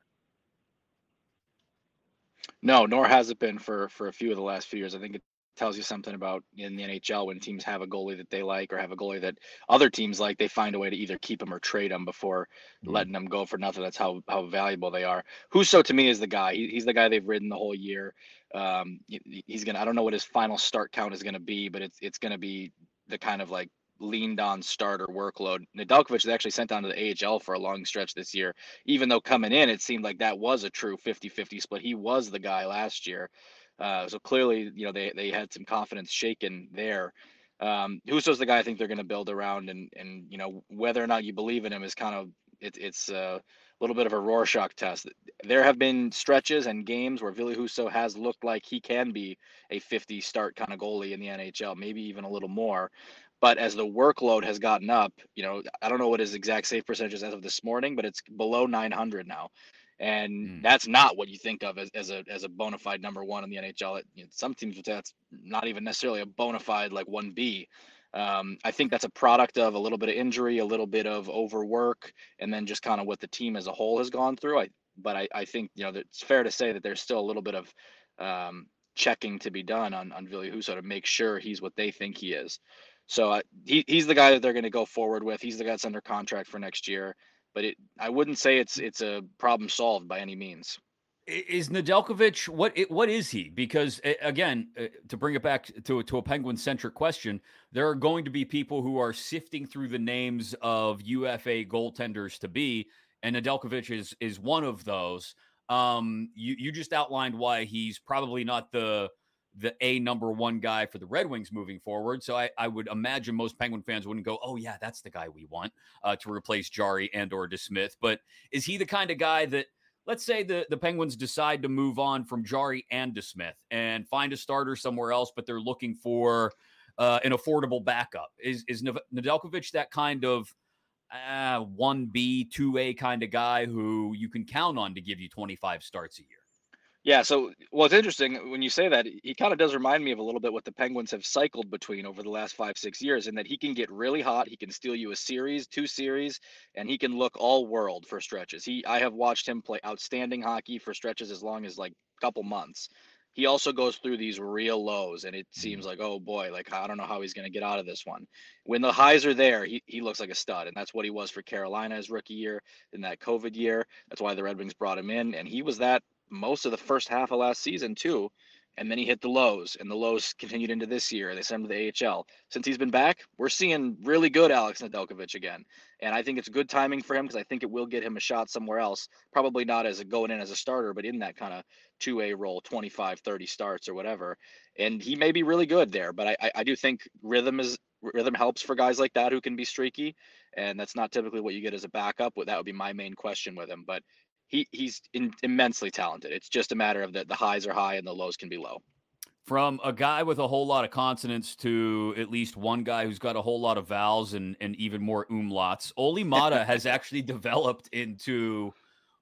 No, nor has it been for for a few of the last few years. I think it tells you something about in the NHL when teams have a goalie that they like or have a goalie that other teams like, they find a way to either keep them or trade them before mm-hmm. letting them go for nothing. That's how how valuable they are. Husso to me is the guy. He, he's the guy they've ridden the whole year. Um, he's gonna. I don't know what his final start count is gonna be, but it's it's gonna be the kind of like leaned on starter workload. Nedeljkovic is actually sent down to the AHL for a long stretch this year, even though coming in, it seemed like that was a true 50 50 split. He was the guy last year. Uh, so clearly, you know, they, they had some confidence shaken there. Um, Husso's the guy I think they're going to build around, and and you know whether or not you believe in him is kind of it, it's a little bit of a Rorschach test. There have been stretches and games where Ville Husso has looked like he can be a 50 start kind of goalie in the NHL, maybe even a little more. But as the workload has gotten up, you know, I don't know what his exact save percentage is as of this morning, but it's below 900 now and mm. that's not what you think of as, as a as a bona fide number one in the NHL. It, you know, some teams would say that's not even necessarily a bona fide like one B. Um, I think that's a product of a little bit of injury, a little bit of overwork, and then just kind of what the team as a whole has gone through. I but I, I think you know it's fair to say that there's still a little bit of um, checking to be done on on Husso to make sure he's what they think he is. So uh, he, he's the guy that they're going to go forward with. He's the guy that's under contract for next year but it I wouldn't say it's it's a problem solved by any means. Is Nedeljkovic what what is he? Because again, uh, to bring it back to to a Penguin centric question, there are going to be people who are sifting through the names of UFA goaltenders to be, and Nedeljkovic is is one of those. Um, you you just outlined why he's probably not the the a number one guy for the Red Wings moving forward. So I, I would imagine most Penguin fans wouldn't go, oh yeah, that's the guy we want uh, to replace Jarry and or DeSmith. But is he the kind of guy that let's say the, the Penguins decide to move on from Jarry and DeSmith and find a starter somewhere else, but they're looking for uh, an affordable backup. Is is Nedeljkovic that kind of uh, 1B, 2A kind of guy who you can count on to give you 25 starts a year? Yeah, so well, it's interesting when you say that. He kind of does remind me of a little bit what the Penguins have cycled between over the last five, six years, and that he can get really hot. He can steal you a series, two series, and he can look all world for stretches. He, I have watched him play outstanding hockey for stretches as long as like a couple months. He also goes through these real lows, and it seems mm-hmm. like, oh boy, like I don't know how he's going to get out of this one. When the highs are there, he, he looks like a stud, and that's what he was for Carolina his rookie year in that COVID year. That's why the Red Wings brought him in, and he was that most of the first half of last season too. And then he hit the lows, and the lows continued into this year. They sent him to the AHL. Since he's been back, we're seeing really good Alex Nedeljkovic again. And I think it's good timing for him because I think it will get him a shot somewhere else. Probably not as a going in as a starter, but in that kind of 2A role, 25, 30 starts or whatever. And he may be really good there. But I, I do think rhythm is rhythm helps for guys like that who can be streaky, and that's not typically what you get as a backup. That would be my main question with him, but he he's in, immensely talented. It's just a matter of that the highs are high and the lows can be low. From a guy with a whole lot of consonants to at least one guy who's got a whole lot of vowels and, and even more umlauts, Olli Maatta has actually developed into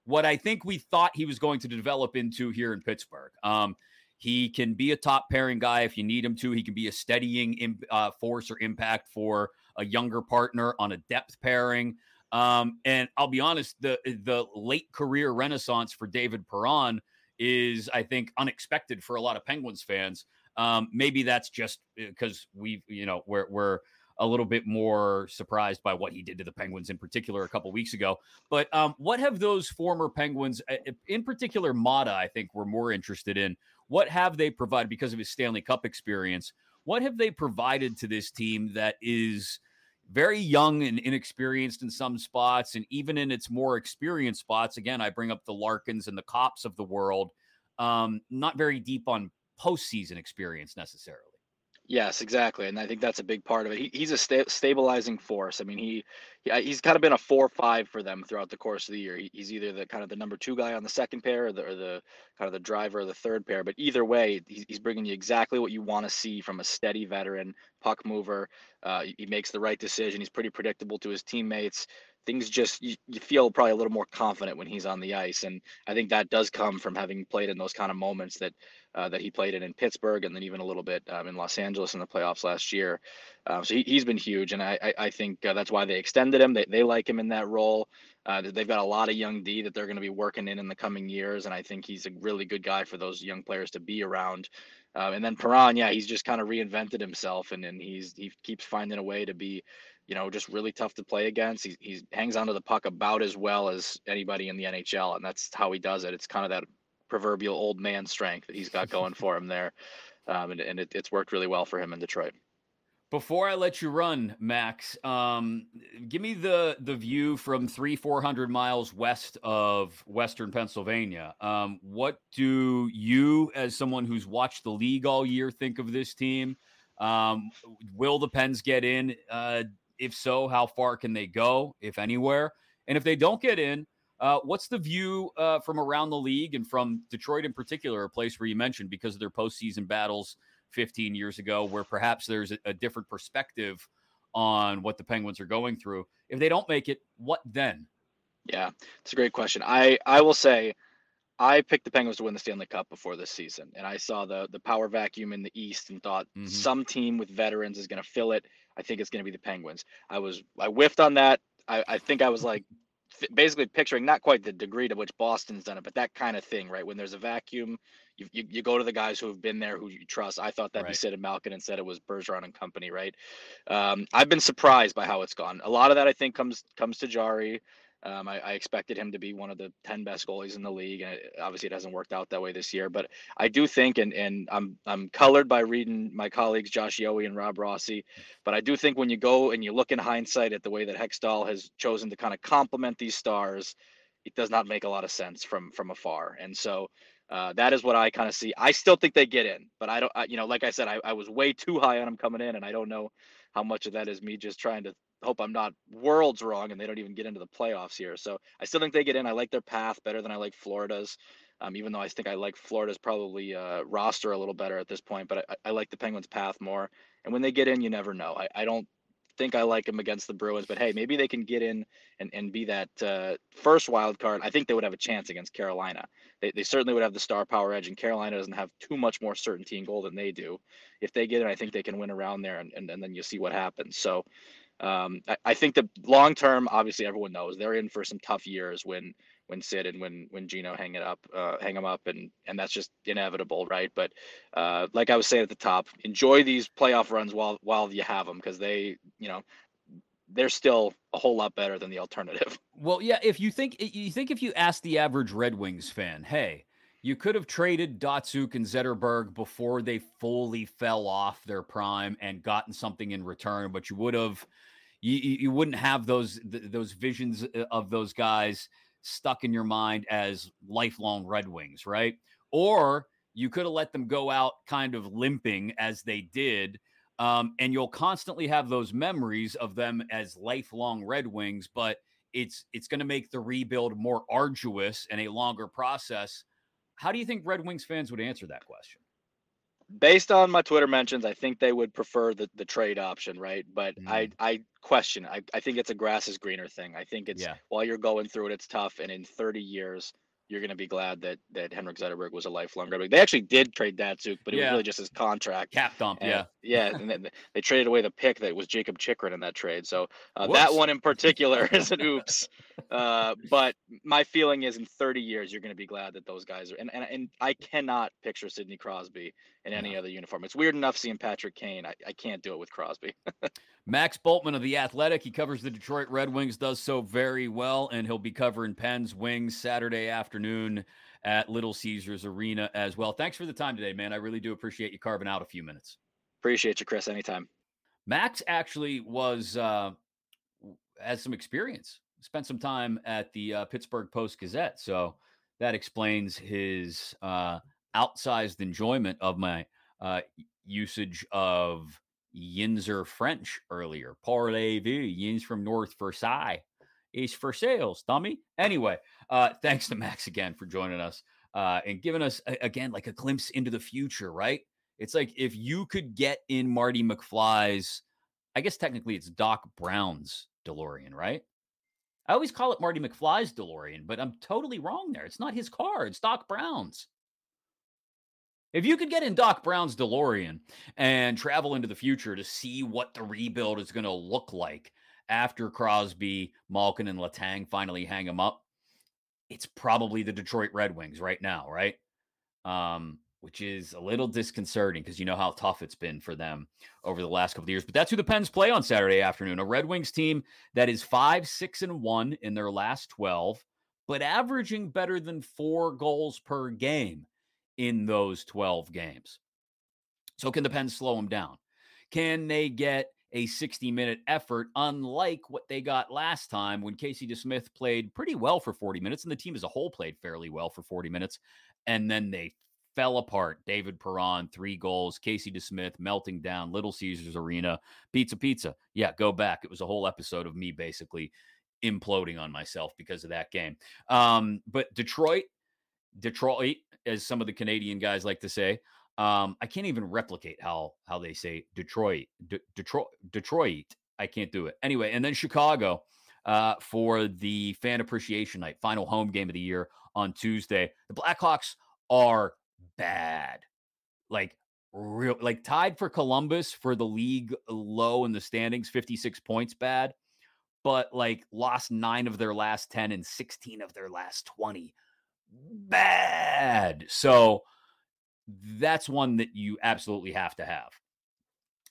what I think we thought he was going to develop into here in Pittsburgh. Um, he can be a top pairing guy if you need him to. He can be a steadying uh, force or impact for a younger partner on a depth pairing. Um, and I'll be honest, the the late career renaissance for David Perron is, I think, unexpected for a lot of Penguins fans. Um, maybe that's just because uh, we've, you know, we're we're a little bit more surprised by what he did to the Penguins in particular a couple weeks ago. But um, what have those former Penguins, uh, in particular Maatta, I think we're more interested in. What have they provided because of his Stanley Cup experience? What have they provided to this team that is very young and inexperienced in some spots, and even in its more experienced spots. Again, I bring up the Larkins and the Copps of the world. Um, not very deep on postseason experience necessarily. Yes, exactly, and I think that's a big part of it. He, he's a sta- stabilizing force. I mean, he, he he's kind of been a four-five for them throughout the course of the year. He, he's either the kind of the number two guy on the second pair, or the, or the kind of the driver of the third pair. But either way, he's, he's bringing you exactly what you want to see from a steady veteran puck mover. Uh, he makes the right decision. He's pretty predictable to his teammates things just you, you, feel probably a little more confident when he's on the ice and i think that does come from having played in those kind of moments that uh, that he played in in Pittsburgh and then even a little bit um, in Los Angeles in the playoffs last year. Um, so he, has been huge, and I, I, I think uh, that's why they extended him. They, they like him in that role. Uh, they've got a lot of young D that they're going to be working in in the coming years, and I think he's a really good guy for those young players to be around. Uh, and then Perron, yeah, he's just kind of reinvented himself, and, and he's he keeps finding a way to be you know, just really tough to play against. He, he hangs onto the puck about as well as anybody in the NHL, and that's how he does it. It's kind of that proverbial old man strength that he's got going for him there. Um, and, and it, it's worked really well for him in Detroit. Before I let you run, Max, um, give me the the view from three four hundred miles west of Western Pennsylvania. Um, what do you, as someone who's watched the league all year, think of this team? Um, will the Pens get in? Uh, if so, how far can they go, if anywhere? And if they don't get in, uh, what's the view uh, from around the league and from Detroit in particular, a place where you mentioned because of their postseason battles 15 years ago, where perhaps there's a, a different perspective on what the Penguins are going through? If they don't make it, what then? Yeah, it's a great question. I I will say I picked the Penguins to win the Stanley Cup before this season, and I saw the the power vacuum in the East and thought mm-hmm. some team with veterans is going to fill it. I think it's going to be the Penguins. I was I whiffed on that. I, I think I was like basically picturing not quite the degree to which Boston's done it, but that kind of thing, right? When there's a vacuum, you, you, you go to the guys who have been there, who you trust. I thought that'd right. Sid and Malkin, and said it was Bergeron and company, right? Um, I've been surprised by how it's gone. A lot of that I think comes comes to Jarry. Um, I, I, expected him to be one of the 10 best goalies in the league, and it, obviously it hasn't worked out that way this year. But I do think, and and I'm I'm colored by reading my colleagues Josh Yohe and Rob Rossi, but I do think when you go and you look in hindsight at the way that Hextall has chosen to kind of complement these stars, it does not make a lot of sense from from afar. And so uh, that is what I kind of see. I still think they get in, but I don't. I, you know, like I said, I, I was way too high on them coming in, and I don't know how much of that is me just trying to hope I'm not worlds wrong and they don't even get into the playoffs here. So I still think they get in. I like their path better than I like Florida's. Um, even though I think I like Florida's probably uh, roster a little better at this point, but I, I, like the Penguins' path more. And when they get in, you never know. I, I don't think I like them against the Bruins, but hey, maybe they can get in and, and be that uh, first wild card. I think they would have a chance against Carolina. They, they certainly would have the star power edge, and Carolina doesn't have too much more certainty in goal than they do. If they get in, I think they can win around there, and, and, and then you see what happens. So um, I, I, think the long term, obviously, everyone knows they're in for some tough years when when Sid and when when Gino hang it up, uh, hang them up, and and that's just inevitable, right? But uh, like I was saying at the top, enjoy these playoff runs while while you have them because they, you know, they're still a whole lot better than the alternative. Well, yeah, if you think you think if you ask the average Red Wings fan, hey, you could have traded Datsyuk and Zetterberg before they fully fell off their prime and gotten something in return, but you would have you, you wouldn't have those those visions uh, of those guys stuck in your mind as lifelong Red Wings, right? Or you could have let them go out kind of limping as they did Um, and you'll constantly have those memories of them as lifelong Red Wings, but it's it's going to make the rebuild more arduous and a longer process. How do you think Red Wings fans would answer that question? Based on my Twitter mentions, I think they would prefer the, the trade option, right? But Mm. I I question. I, I think it's a grass is greener thing. I think it's Yeah. while you're going through it, it's tough. And in 30 years, you're going to be glad that that Henrik Zetterberg was a lifelong Red Wing. They actually did trade Datsyuk, but it Yeah. was really just his contract. Cap dump, And- yeah. yeah, and then they traded away the pick that was Jakob Chychrun in that trade. So uh, that one in particular is an oops. Uh, but my feeling is in 30 years you're going to be glad that those guys are. And and, and I cannot picture Sidney Crosby in any other uniform. It's weird enough seeing Patrick Kane. I, I can't do it with Crosby. Max Bultman of The Athletic. He covers the Detroit Red Wings, does so very well, and he'll be covering Pens Wings Saturday afternoon at Little Caesars Arena as well. Thanks for the time today, man. I really do appreciate you carving out a few minutes. Appreciate you, Chris. Anytime. Max actually was uh, has some experience. Spent some time at the uh, Pittsburgh Post Gazette, so that explains his uh, outsized enjoyment of my uh, usage of Yinzer French earlier. Parlez-vous, Yins from North Versailles is for sales, dummy. Anyway, uh, thanks to Max again for joining us uh, and giving us a- again like a glimpse into the future. Right? It's like if you could get in Marty McFly's, I guess technically it's Doc Brown's DeLorean, right? I always call it Marty McFly's DeLorean, but I'm totally wrong there. It's not his car, it's Doc Brown's. If you could get in Doc Brown's DeLorean and travel into the future to see what the rebuild is going to look like after Crosby, Malkin, and Letang finally hang him up, it's probably the Detroit Red Wings right now, right? Um, which is a little disconcerting because you know how tough it's been for them over the last couple of years. But that's who the Pens play on Saturday afternoon. A Red Wings team that is five, six, and one in their last 12, but averaging better than four goals per game in those 12 games. So, can the Pens slow them down? Can they get a 60 minute effort, unlike what they got last time when Casey DeSmith played pretty well for 40 minutes and the team as a whole played fairly well for 40 minutes? And then they fell apart. David Perron, three goals. Casey DeSmith melting down. Little Caesars Arena. Pizza, pizza. Yeah, go back. It was a whole episode of me basically imploding on myself because of that game. Um, but Detroit, Detroit, as some of the Canadian guys like to say, um, I can't even replicate how how they say Detroit, D- Detroit, Detroit. I can't do it anyway. And then Chicago uh, for the fan appreciation night, final home game of the year on Tuesday. The Blackhawks are bad, like real, like tied for Columbus for the league low in the standings, fifty six points bad, but like lost nine of their last ten and sixteen of their last twenty bad. So that's one that you absolutely have to have.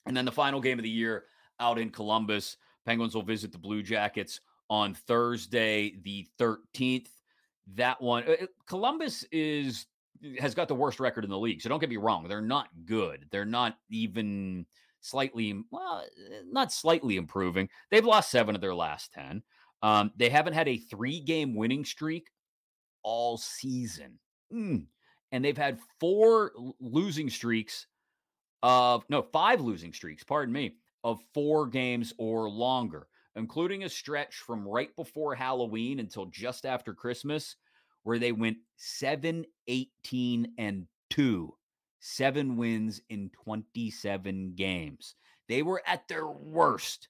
And then the final game of the year out in Columbus, Penguins will visit the Blue Jackets on Thursday, the 13th. That one, uh, Columbus is has got the worst record in the league. So don't get me wrong, they're not good. They're not even slightly, well, not slightly improving. They've lost seven of their last 10. Um, they haven't had a three game winning streak all season. Mm. And they've had four losing streaks of, no, five losing streaks, pardon me, of four games or longer, including a stretch from right before Halloween until just after Christmas, where they went 7, 18, and 2. Seven wins in 27 games. They were at their worst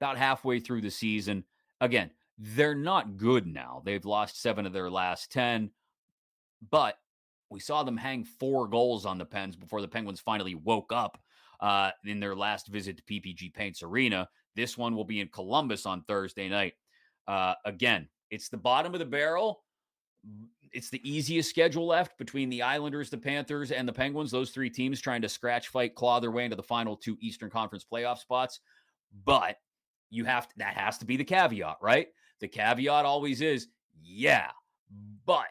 about halfway through the season. Again, they're not good now. They've lost seven of their last 10, but we saw them hang four goals on the Pens before the Penguins finally woke up uh, in their last visit to PPG Paints Arena. This one will be in Columbus on Thursday night. Uh, again, it's the bottom of the barrel. It's the easiest schedule left between the Islanders, the Panthers, and the Penguins. Those three teams trying to scratch fight, claw their way into the final two Eastern Conference playoff spots. But you have to, that has to be the caveat, right? The caveat always is, yeah, but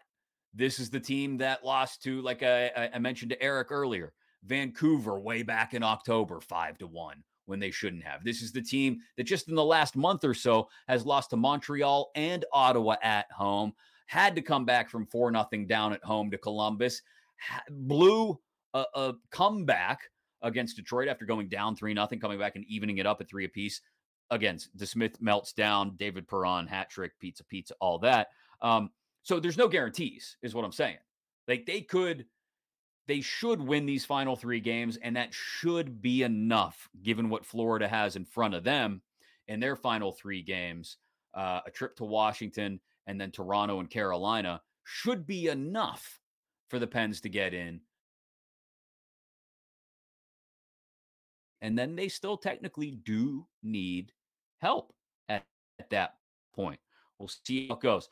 this is the team that lost to, like I, I mentioned to Eric earlier, Vancouver way back in October, five to one when they shouldn't have. This is the team that just in the last month or so has lost to Montreal and Ottawa at home, had to come back from four nothing down at home to Columbus, blew a, a comeback against Detroit after going down 3 nothing, coming back and evening it up at three apiece. Again, DeSmith melts down, David Perron, hat trick, pizza, pizza, all that. Um, so there's no guarantees, is what I'm saying. Like they could, they should win these final three games, and that should be enough given what Florida has in front of them in their final three games. Uh, a trip to Washington and then Toronto and Carolina should be enough for the Pens to get in. And then they still technically do need help at, at that point. We'll see how it goes.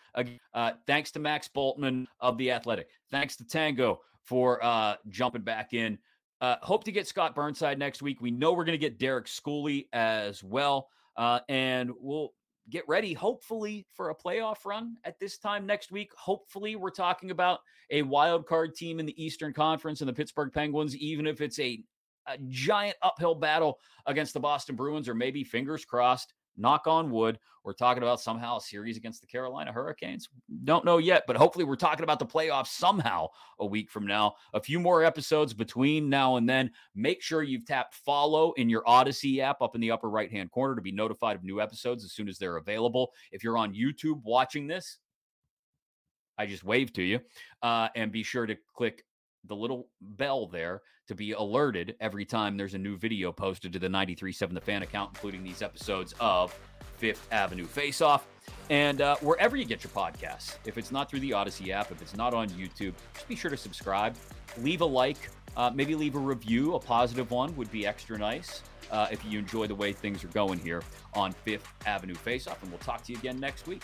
Uh, thanks to Max Bultman of The Athletic. Thanks to Tango for uh, jumping back in. Uh, hope to get Scott Burnside next week. We know we're going to get Derek Schooley as well. Uh, and we'll get ready, hopefully, for a playoff run at this time next week. Hopefully, we're talking about a wild card team in the Eastern Conference and the Pittsburgh Penguins, even if it's a, a giant uphill battle against the Boston Bruins, or maybe fingers crossed, knock on wood, we're talking about somehow a series against the Carolina Hurricanes. Don't know yet, but hopefully we're talking about the playoffs somehow a week from now. A few more episodes between now and then. Make sure you've tapped follow in your Audacy app up in the upper right hand corner to be notified of new episodes as soon as they're available. If you're on YouTube watching this, I just waved to you. Uh, and be sure to click the little bell there to be alerted every time there's a new video posted to the 937 The Fan account, including these episodes of Fifth Avenue Face Off. And uh, wherever you get your podcasts, if it's not through the Audacy app, if it's not on YouTube, just be sure to subscribe, leave a like, uh, maybe leave a review. A positive one would be extra nice uh, if you enjoy the way things are going here on Fifth Avenue Face Off. And we'll talk to you again next week.